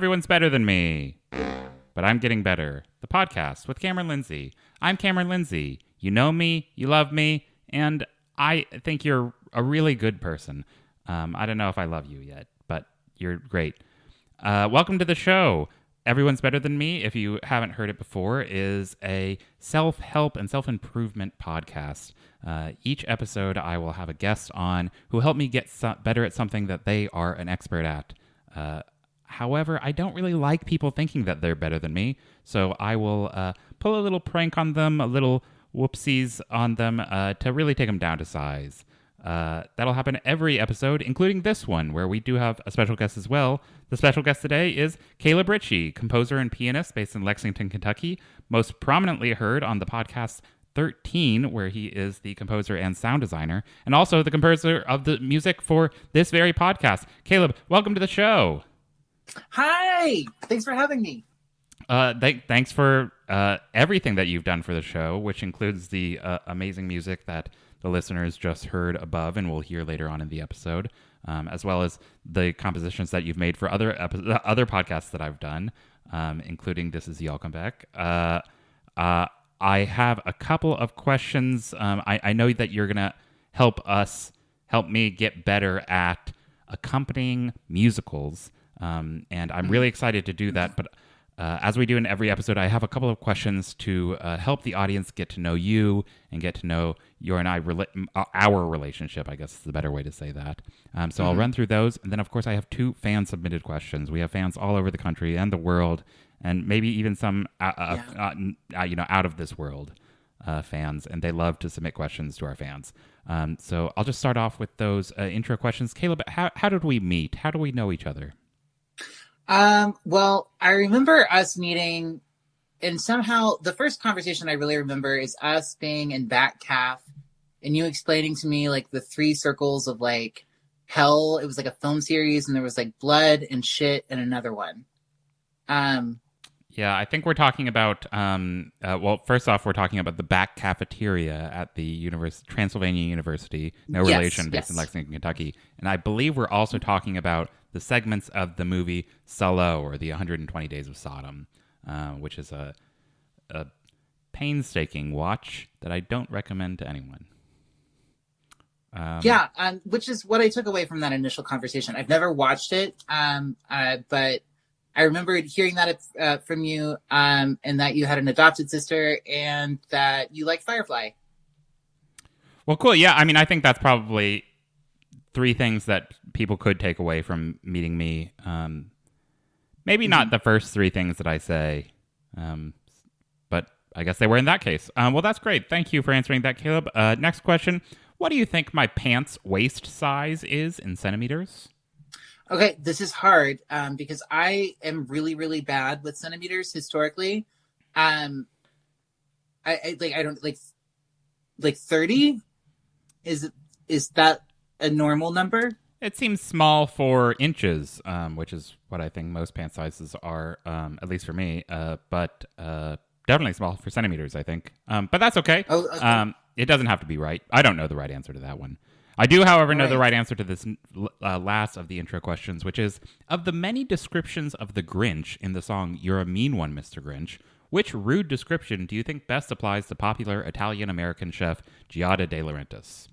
Everyone's Better Than Me. But I'm Getting Better, the podcast with Cameron Lindsay. I'm Cameron Lindsay. You know me, you love me, and I think you're a really good person. Um, I don't know if I love you yet, but you're great. Uh, welcome to the show. Everyone's Better Than Me, if you haven't heard it before, is a self help and self improvement podcast. Uh, each episode, I will have a guest on who help me get so- better at something that they are an expert at. Uh, however, I don't really like people thinking that they're better than me, so I will uh, pull a little prank on them, a little whoopsies on them uh, to really take them down to size. Uh, that'll happen every episode, including this one, where we do have a special guest as well. The special guest today is Caleb Ritchie, composer and pianist based in Lexington, Kentucky, most prominently heard on the podcast 13, where he is the composer and sound designer, and also the composer of the music for this very podcast. Caleb, welcome to the show. Hi, thanks for having me. Uh, th- thanks for uh, everything that you've done for the show, which includes the uh, amazing music that the listeners just heard above and will hear later on in the episode, um, as well as the compositions that you've made for other other podcasts that I've done, um, including This Is Yalcombeck. Uh, uh, I have a couple of questions. Um, I, I know that you're going to help us, help me get better at accompanying musicals. Um, and I'm really excited to do that. But uh, as we do in every episode, I have a couple of questions to uh, help the audience get to know you and get to know your and I rela- uh, our relationship. I guess is the better way to say that. Um, so I'll run through those, and then of course I have two fan submitted questions. We have fans all over the country and the world, and maybe even some uh, uh, Yeah. uh, uh, you know out of this world uh, fans, and they love to submit questions to our fans. Um, so I'll just start off with those uh, intro questions. Caleb, how how did we meet? How do we know each other? Um, well, I remember us meeting, and somehow the first conversation I really remember is us being in back calf, and you explaining to me like the three circles of like hell. It was like a film series, and there was like blood and shit and another one. Um, Yeah, I think we're talking about. Um, uh, well, first off, we're talking about the back cafeteria at the univers- Transylvania University, no Yes, relation, based in. Lexington, Kentucky. And I believe we're also talking about the segments of the movie Salo or the 120 Days of Sodom, uh, which is a, a painstaking watch that I don't recommend to anyone. Um, yeah, um, which is what I took away from that initial conversation. I've never watched it, um, uh, but I remember hearing that uh, from you, um, and that you had an adopted sister, and that you like Firefly. Well, cool. Yeah, I mean, I think that's probably three things that people could take away from meeting me. Um, maybe not the first three things that I say, um, but I guess they were in that case. Um, well, that's great. Thank you for answering that, Caleb. Uh, next question: What do you think my pants waist size is in centimeters? Okay, this is hard um, because I am really, really bad with centimeters historically. Um, I, I like I don't like like thirty. Is is that a normal number? It seems small for inches, um, which is what I think most pant sizes are, um, at least for me. Uh, but uh, definitely small for centimeters, I think. Um, but that's okay. Oh, okay. Um, it doesn't have to be right. I don't know the right answer to that one. I do, however, know the Right. right answer to this uh, last of the intro questions, which is of the many descriptions of the Grinch in the song "You're a Mean One, Mr. Grinch." Which rude description do you think best applies to popular Italian American chef Giada De Laurentiis?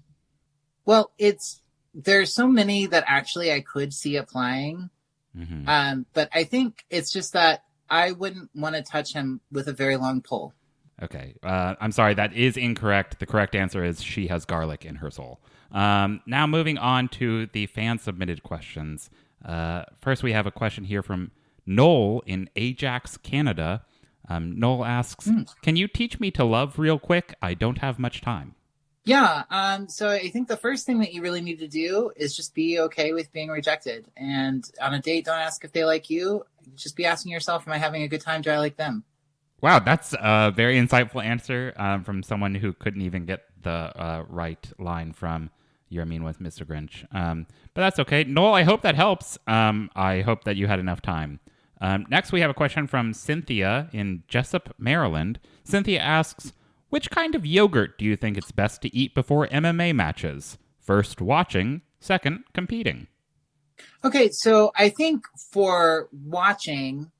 Well, it's there's so many that actually I could see applying. hmm Um, but I think it's just that I wouldn't want to touch him with a very long pole. Okay. Uh, I'm sorry, that is incorrect. The correct answer is she has garlic in her soul. Um, now, moving on to the fan submitted questions. Uh, first, we have a question here from Noel in Ajax, Canada. Um, Noel asks Can you teach me to love real quick? I don't have much time. Yeah. Um, so I think the first thing that you really need to do is just be okay with being rejected. And on a date, don't ask if they like you. Just be asking yourself, am I having a good time? Do I like them? Wow, that's a very insightful answer um, from someone who couldn't even get the uh, right line from You're Mean with Mr. Grinch. Um, but that's okay. Noel, I hope that helps. Um, I hope that you had enough time. Um, next, we have a question from Cynthia in Jessup, Maryland. Cynthia asks, which kind of yogurt do you think it's best to eat before MMA matches? First, watching. Second, competing. Okay, so I think for watching,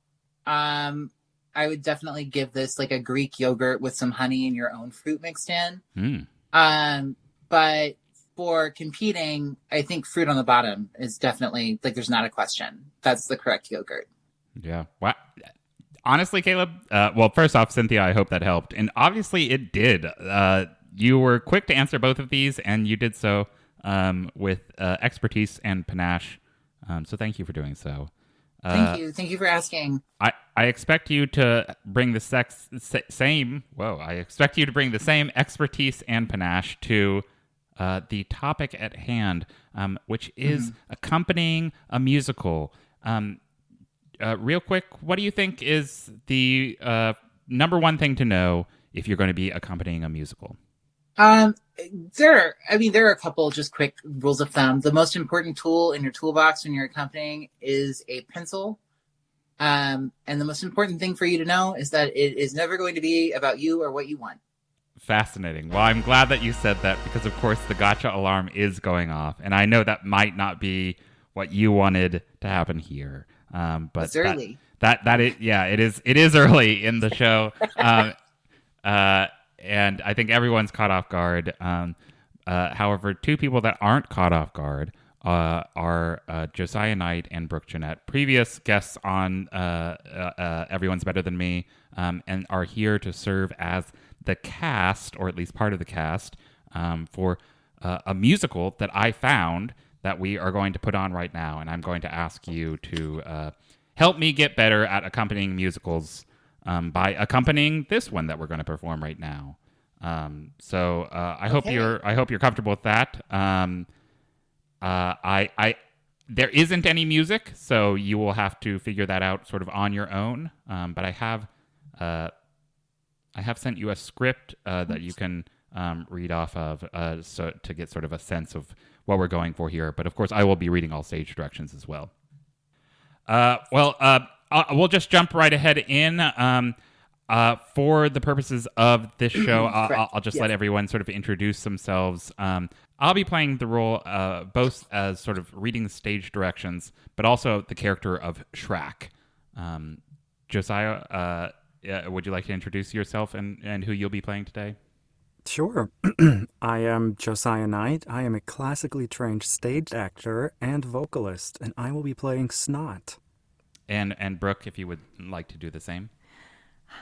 um, I would definitely give this like a Greek yogurt with some honey and your own fruit mixed in. Mm. Um, but for competing, I think fruit on the bottom is definitely like there's not a question. That's the correct yogurt. Yeah. Wow. Honestly, Caleb. Uh, well, first off, Cynthia, I hope that helped, and obviously it did. Uh, you were quick to answer both of these, and you did so um, with uh, expertise and panache. Um, so thank you for doing so. Uh, Thank you. Thank you for asking. I, I expect you to bring the sex sa- same. Whoa! I expect you to bring the same expertise and panache to uh, the topic at hand, um, which is accompanying a musical. Um, uh, real quick, what do you think is the uh, number one thing to know if you're going to be accompanying a musical? Um, there, I mean, there are a couple just quick rules of thumb. The most important tool in your toolbox when you're accompanying is a pencil. Um, and the most important thing for you to know is that it is never going to be about you or what you want. Fascinating. Well, I'm glad that you said that because, of course, the gotcha alarm is going off, and I know that might not be what you wanted to happen here. Um, but It's early. That, that that it yeah it is it is early in the show, um, uh, and I think everyone's caught off guard. Um, uh, however, two people that aren't caught off guard uh, are uh, Josiah Knight and Brooke Jeanette, previous guests on uh, uh, uh, Everyone's Better Than Me, um, and are here to serve as the cast, or at least part of the cast, um, for uh, a musical that I found that we are going to put on right now. And I'm going to ask you to uh, help me get better at accompanying musicals um, by accompanying this one that we're going to perform right now. Um, so uh, I hope you're I hope you're comfortable with that. Um, uh, I I there isn't any music, so you will have to figure that out sort of on your own. Um, but I have uh, I have sent you a script uh, that you can um, read off of uh, so to get sort of a sense of what we're going for here. But of course, I will be reading all stage directions as well. Uh, well, uh, uh, we'll just jump right ahead in. Um, uh, for the purposes of this show, I'll, I'll, just Yes. let everyone sort of introduce themselves. Um, I'll be playing the role uh, both as sort of reading the stage directions, but also the character of Shrek. Um, Josiah, uh, uh, would you like to introduce yourself and, and who you'll be playing today? Sure. I am Josiah Knight. I am a classically trained stage actor and vocalist, and I will be playing Snot. And and Brooke, if you would like to do the same.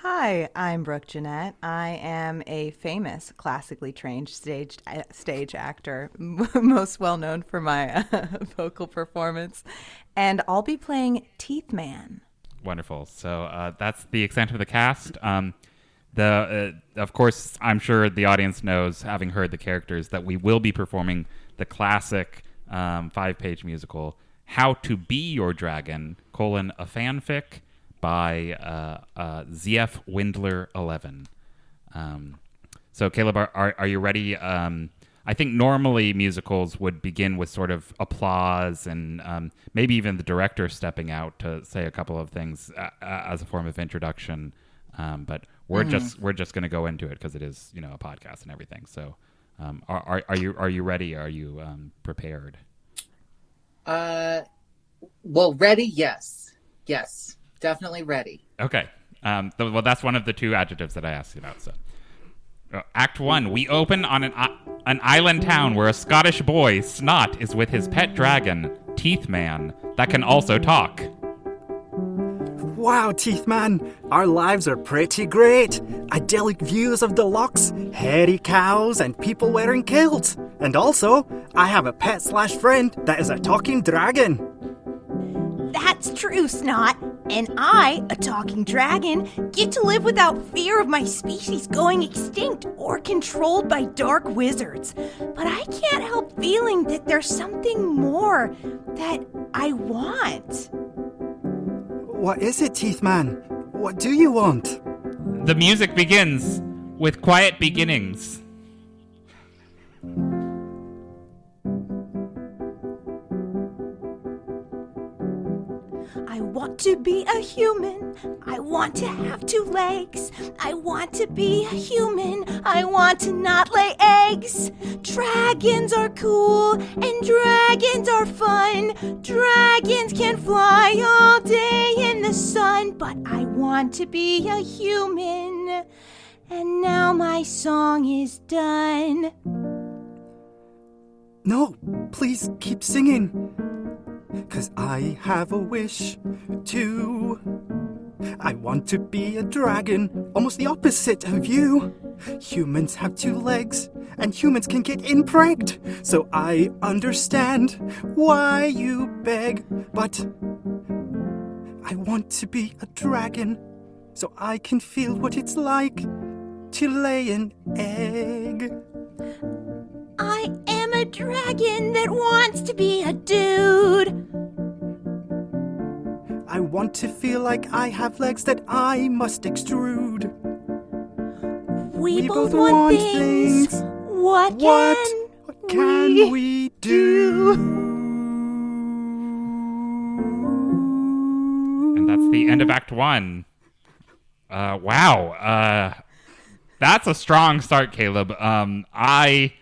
Hi, I'm Brooke Jeanette. I am a famous classically trained stage stage actor, most well known for my uh, vocal performance, and I'll be playing Teeth Man. Wonderful. So uh, that's the extent of the cast. Um, the uh, of course, I'm sure the audience knows, having heard the characters, that we will be performing the classic um, five-page musical "How to Be Your Dragon: colon a fanfic" by uh, uh, ZF Windler Eleven. Um, so, Caleb, are, are, you ready? Um, I think normally musicals would begin with sort of applause and um, maybe even the director stepping out to say a couple of things uh, uh, as a form of introduction. Um, but we're just we're just going to go into it because it is you know a podcast and everything. So, um, are, are are you are you ready? Are you um, prepared? Uh, well, ready? Yes. Yes. Definitely ready. Okay. Um, th- well, that's one of the two adjectives that I asked you about. So, Uh, Act one: We open on an i- an island town where a Scottish boy, Snot, is with his pet dragon, Teeth Man, that can also talk. Wow, Teeth Man! Our lives are pretty great! Idyllic views of the locks, hairy cows, and people wearing kilts. And also, I have a pet slash friend that is a talking dragon. That's true, Snot. And I, a talking dragon, get to live without fear of my species going extinct or controlled by dark wizards. But I can't help feeling that there's something more that I want. What is it, Teeth Man? What do you want? The music begins with quiet beginnings. To be a human. I want to have two legs. I want to be a human. I want to not lay eggs. Dragons are cool and dragons are fun. Dragons can fly all day in the sun, but I want to be a human. And now my song is done. No, please keep singing. Cause I have a wish too. I want to be a dragon, almost the opposite of you. Humans have two legs, and humans can get impregned. So I understand why you beg, but I want to be a dragon so I can feel what it's like to lay an egg. I am a dragon that wants to be a dude. I want to feel like I have legs that I must extrude. We, We both, both want, want things. things. What can, What What can we we do? And that's the end of Act One. Uh, wow. Uh, that's a strong start, Caleb. Um, I,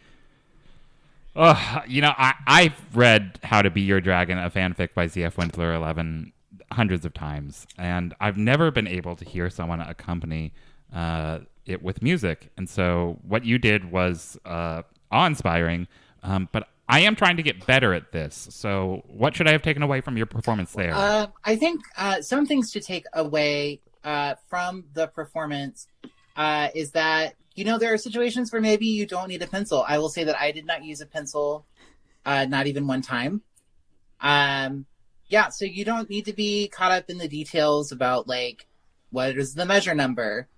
you know, I I've read How to Be Your Dragon, a fanfic by ZF Wendler eleven hundreds of times, and I've never been able to hear someone accompany uh, it with music. And so, what you did was uh, awe-inspiring. Um, but I am trying to get better at this. So, what should I have taken away from your performance there? Uh, I think uh, some things to take away uh, from the performance uh, is that you know there are situations where maybe you don't need a pencil. I will say that I did not use a pencil, uh, not even one time. Um, yeah, so you don't need to be caught up in the details about like what is the measure number,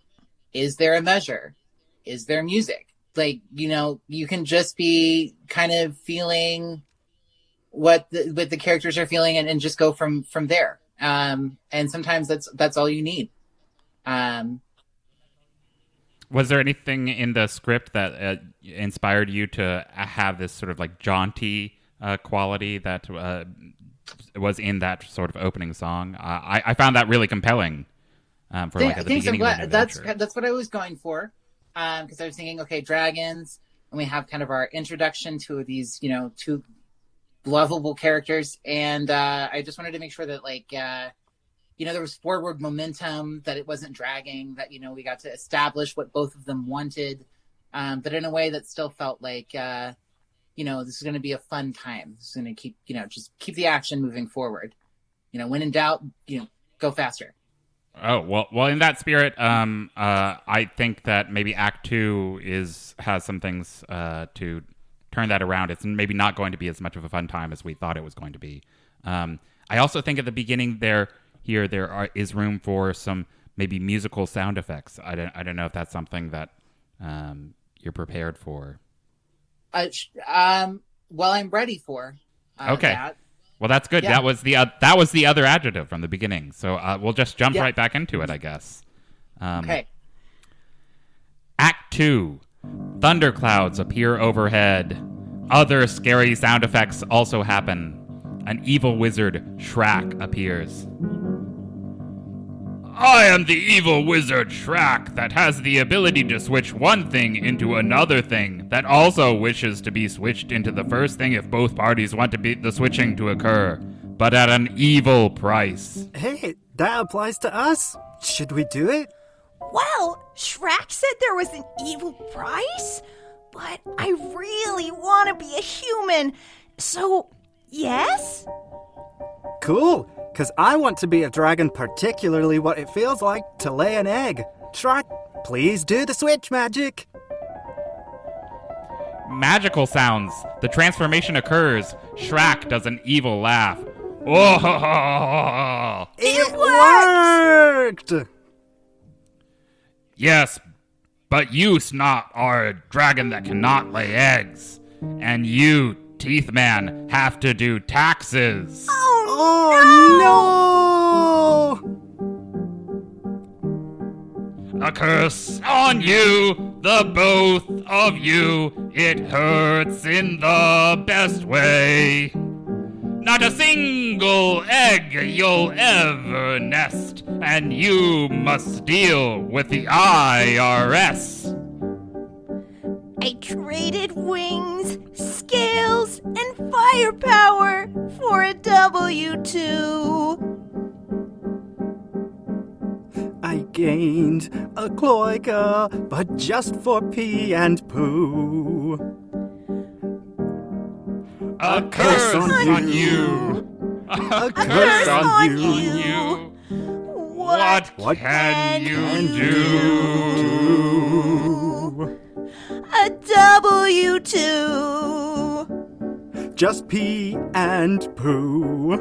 is there a measure, is there music? Like you know, you can just be kind of feeling what the, what the characters are feeling and, and just go from from there um and sometimes that's that's all you need um Was there anything in the script that uh, inspired you to have this sort of like jaunty uh, quality that uh, was in that sort of opening song? Uh, I, I found that really compelling. Um, for think, like at the things beginning of of what an that's that's what i was going for um because i was thinking okay dragons and we have kind of our introduction to these you know two lovable characters and uh i just wanted to make sure that like uh you know there was forward momentum that it wasn't dragging that you know we got to establish what both of them wanted um but in a way that still felt like uh you know this is going to be a fun time this is going to keep you know just keep the action moving forward you know when in doubt you know go faster Oh well, well. In that spirit, um, uh, I think that maybe Act Two is has some things uh, to turn that around. It's maybe not going to be as much of a fun time as we thought it was going to be. Um, I also think at the beginning there, here there are, is room for some maybe musical sound effects. I don't, I don't know if that's something that um, you're prepared for. Uh, um, well, I'm ready for. Uh, Okay. that. Well, that's good. Yeah. That was the uh, that was the other adjective from the beginning. So uh, we'll just jump Yeah. right back into it, I guess. Um, Okay. Act 2 Thunderclouds appear overhead. Other scary sound effects also happen. An evil wizard, Shrak, appears. I am the evil wizard Shrak that has the ability to switch one thing into another thing that also wishes to be switched into the first thing if both parties want to be the switching to occur, but at an evil price. Hey, that applies to us. Should we do it? Well, Shrek said there was an evil price, but I really want to be a human. So, yes? Cool, because I want to be a dragon, particularly what it feels like to lay an egg. Try, please do the switch magic. Magical sounds. The transformation occurs. Shrak does an evil laugh. Oh! It, worked! Yes, but you, Snot, are a dragon that cannot lay eggs. And you, Teeth Man, have to do taxes. Oh no! A curse on you, the both of you. It hurts in the best way. Not a single egg you'll ever nest, and you must deal with the IRS. I traded wings, scales, and firepower for a W 2. I gained a cloaca, but just for pee and poo. A curse on you! A curse, curse on, on you. you. You! What, What can you And do? A W 2. Just pee and poo.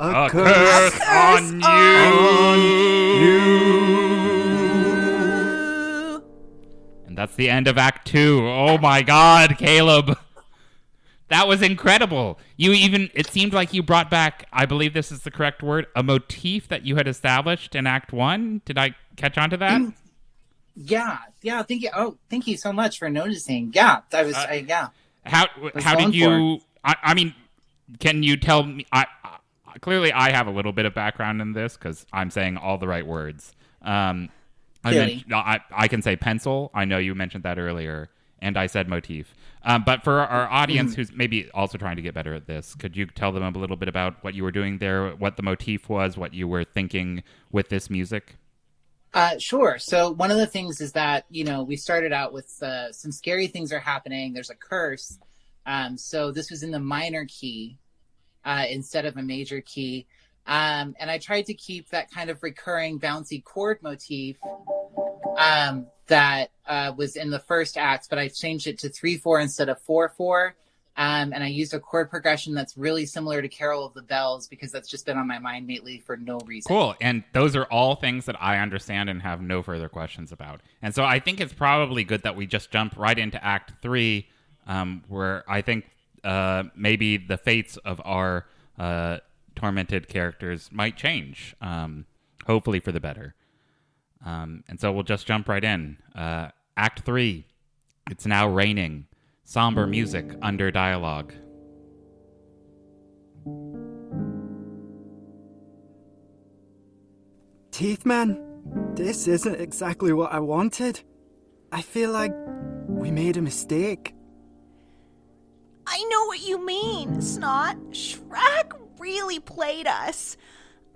A, A curse on you! And that's the end of Act Two. Oh my god, Caleb. That was incredible. You even, it seemed like you brought back, I believe this is the correct word, a motif that you had established in Act One. Did I catch on to that? Yeah, yeah. Thank you. Oh, thank you so much for noticing. Yeah, I was. I, yeah. How how did you? I, I mean, can you tell me? I, I clearly I have a little bit of background in this because I'm saying all the right words. Um, I, men- I I can say pencil. I know you mentioned that earlier, and I said motif. Um, but for our audience who's maybe also trying to get better at this, could you tell them a little bit about what you were doing there, what the motif was, what you were thinking with this music? Uh, sure. So one of the things is that you know we started out with uh, some scary things are happening. There's a curse. Um, so this was in the minor key uh, instead of a major key, um, and I tried to keep that kind of recurring bouncy chord motif um, that uh, was in the first act, but I changed it to three four instead of four four. Um, and I used a chord progression that's really similar to Carol of the Bells because that's just been on my mind lately for no reason. Cool. And those are all things that I understand and have no further questions about. And so I think it's probably good that we just jump right into Act Three, um, where I think uh, maybe the fates of our uh, tormented characters might change, um, hopefully for the better. Um, and so we'll just jump right in. Uh, act Three. It's now raining. Somber music under dialogue. Teethman, this isn't exactly what I wanted. I feel like we made a mistake. I know what you mean, Snot. Shrek really played us.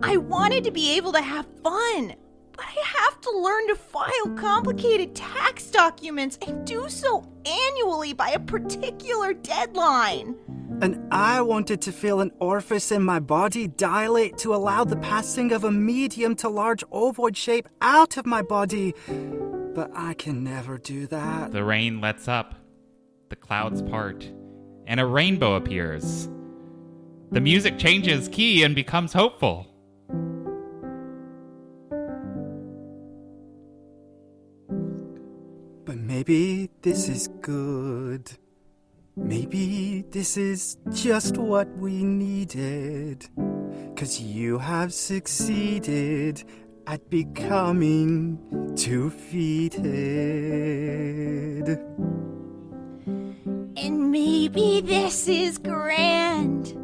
I wanted to be able to have fun, but I have to learn to file complicated tax documents and do so annually by a particular deadline. And I wanted to feel an orifice in my body dilate to allow the passing of a medium to large ovoid shape out of my body. But I can never do that. The rain lets up, the clouds part, and a rainbow appears. The music changes key and becomes hopeful. But maybe this is good. Maybe this is just what we needed. Cause you have succeeded at becoming defeated. And maybe this is grand,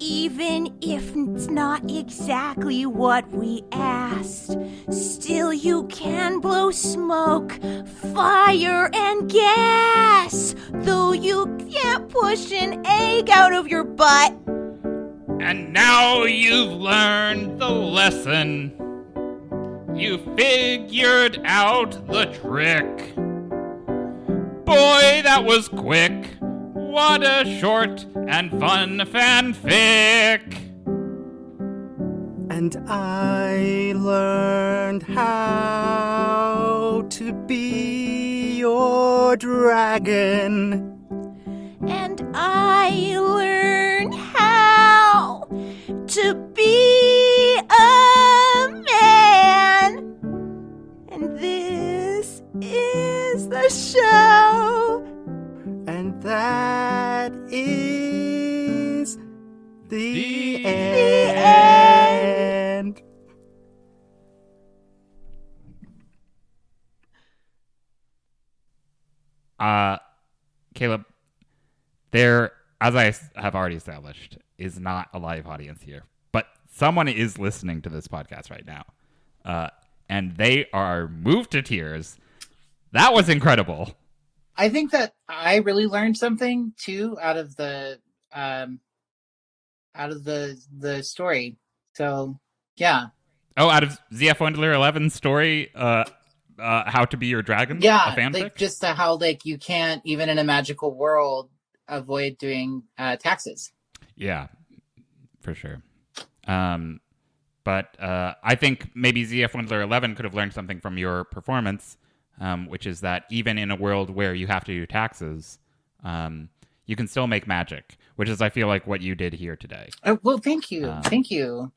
even if it's not exactly what we asked. Still, you can blow smoke, fire, and gas, though you can't push an egg out of your butt. And now you've learned the lesson. You figured out the trick. Boy, that was quick. What a short and fun fanfic. And I learned how to be your dragon. And I learned how to be a man. And this is the show. And that Uh, Caleb, there, as I have already established, is not a live audience here, but someone is listening to this podcast right now, uh, and they are moved to tears. That was incredible. I think that I really learned something too out of the um out of the the story. So yeah. Oh, out of ZF Wondler 11's story, uh, uh, how to be your dragon? Yeah, like just how like you can't even in a magical world avoid doing uh, taxes. Yeah, for sure. Um, but uh, I think maybe ZF Wondler 11 could have learned something from your performance, um, which is that even in a world where you have to do taxes, um, you can still make magic, which is, I feel like, what you did here today. Oh, well, thank you, Um, thank you.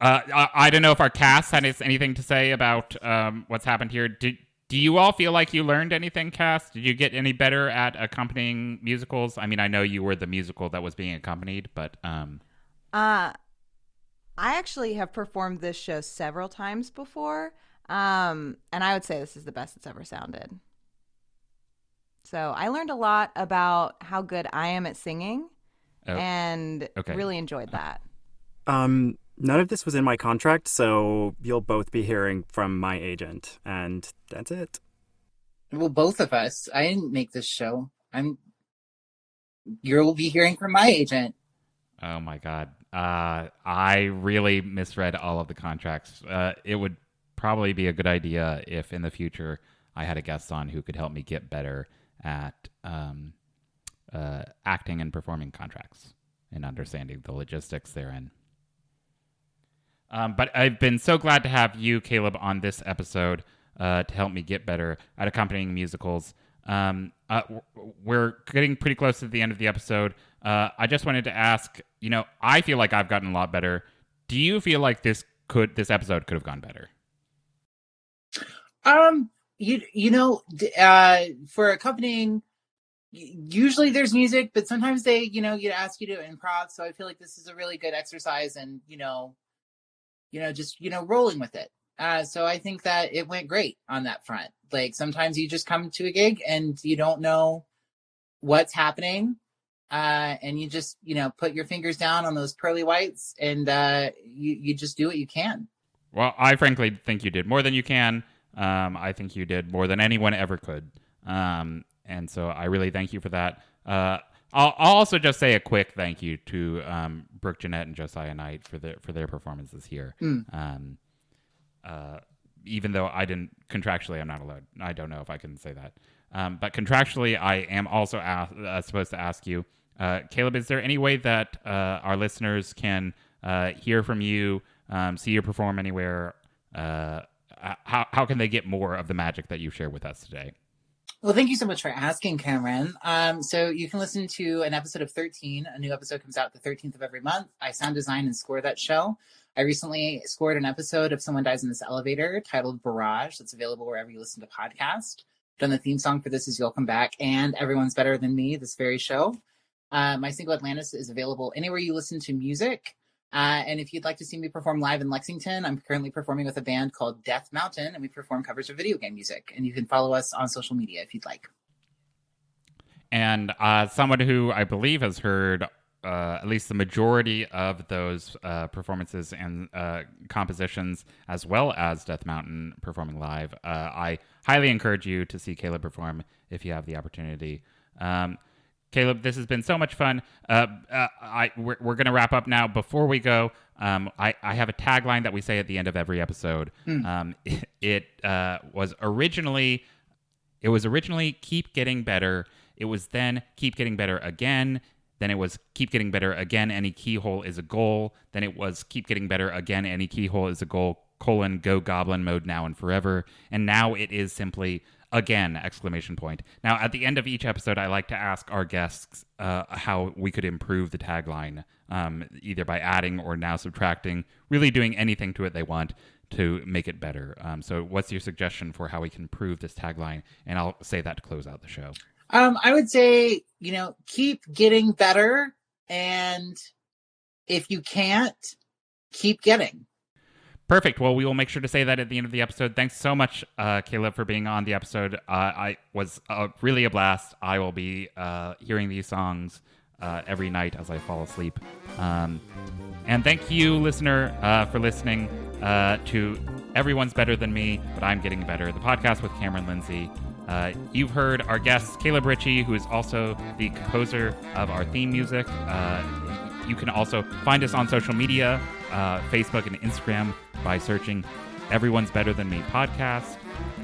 Uh, I, I don't know if our cast had anything to say about um, what's happened here. Did do you all feel like you learned anything, cast? Did you get any better at accompanying musicals? I mean, I know you were the musical that was being accompanied, but um, Uh, I actually have performed this show several times before, um, and I would say this is the best it's ever sounded. So I learned a lot about how good I am at singing, Oh, and okay. really enjoyed that. Um, none of this was in my contract, so you'll both be hearing from my agent, and that's it. Well, both of us. I didn't make this show. I'm. You'll be hearing from my agent. Oh my god. Uh, I really misread all of the contracts. Uh, it would probably be a good idea if in the future I had a guest on who could help me get better at um, uh, acting and performing contracts and understanding the logistics therein. Um, but I've been so glad to have you, Caleb, on this episode uh, to help me get better at accompanying musicals. Um, uh, we're getting pretty close to the end of the episode. Uh, I just wanted to ask, you know, I feel like I've gotten a lot better. Do you feel like this could this episode could have gone better? Um, you you know, uh, for accompanying, usually there's music, but sometimes they, you know, you ask you to improv. So I feel like this is a really good exercise, and you know, you know, just you know, rolling with it. Uh, so I think that it went great on that front. Like sometimes you just come to a gig and you don't know what's happening, uh, and you just you know put your fingers down on those pearly whites, and uh, you you just do what you can. Well, I frankly think you did more than you can. Um, I think you did more than anyone ever could. Um, and so I really thank you for that. Uh, I'll, I'll also just say a quick thank you to um, Brooke Jeanette and Josiah Knight for their for their performances here. Mm. Um, uh, even though I didn't contractually, I'm not allowed. I don't know if I can say that. Um, but contractually, I am also ask, uh, supposed to ask you, uh, Caleb. Is there any way that uh, our listeners can uh, hear from you, um, see you perform anywhere? Uh, how how can they get more of the magic that you share with us today? Well, thank you so much for asking, Cameron. Um, so you can listen to an episode of 13. A new episode comes out the 13th of every month. I sound design and score that show. I recently scored an episode of Someone Dies in This Elevator titled Barrage that's available wherever you listen to podcasts. Done the theme song for this is You'll Come Back and Everyone's Better Than Me, this very show. Uh, my single Atlantis is available anywhere you listen to music. Uh, and if you'd like to see me perform live in Lexington, I'm currently performing with a band called Death Mountain, and we perform covers of video game music. And you can follow us on social media if you'd like. And uh, someone who I believe has heard uh, at least the majority of those uh, performances and uh, compositions, as well as Death Mountain performing live, uh, I highly encourage you to see Caleb perform if you have the opportunity. Um, Caleb, this has been so much fun. Uh, uh, I we're, we're going to wrap up now. Before we go, um, I, I have a tagline that we say at the end of every episode. Um, it it uh, was originally it was originally keep getting better. It was then keep getting better again. Then it was keep getting better again. Any keyhole is a goal. Then it was keep getting better again. Any keyhole is a goal. Colon go goblin mode now and forever. And now it is simply again exclamation point. Now at the end of each episode, I like to ask our guests uh, how we could improve the tagline, um, either by adding or now subtracting, really doing anything to it they want to make it better. Um, so, what's your suggestion for how we can improve this tagline? And I'll say that to close out the show. Um, I would say, you know, keep getting better. And if you can't, keep getting. Perfect. Well, we will make sure to say that at the end of the episode. Thanks so much, uh, Caleb, for being on the episode. Uh, I was uh, really a blast. I will be uh, hearing these songs uh, every night as I fall asleep. Um, and thank you, listener, uh, for listening to Everyone's Better Than Me, but I'm Getting Better, the podcast with Cameron Lindsay. You've heard our guest, Caleb Ritchie, who is also the composer of our theme music. You can also find us on social media, Facebook and Instagram, by searching Everyone's Better Than Me podcast.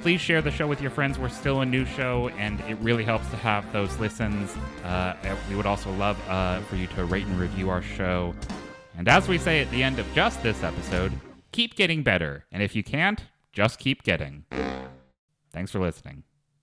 Please share the show with your friends. We're still a new show, and it really helps to have those listens. Uh, we would also love uh, for you to rate and review our show. And as we say at the end of just this episode, keep getting better. And if you can't, just keep getting. Thanks for listening.